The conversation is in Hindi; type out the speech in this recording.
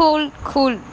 cool, cool.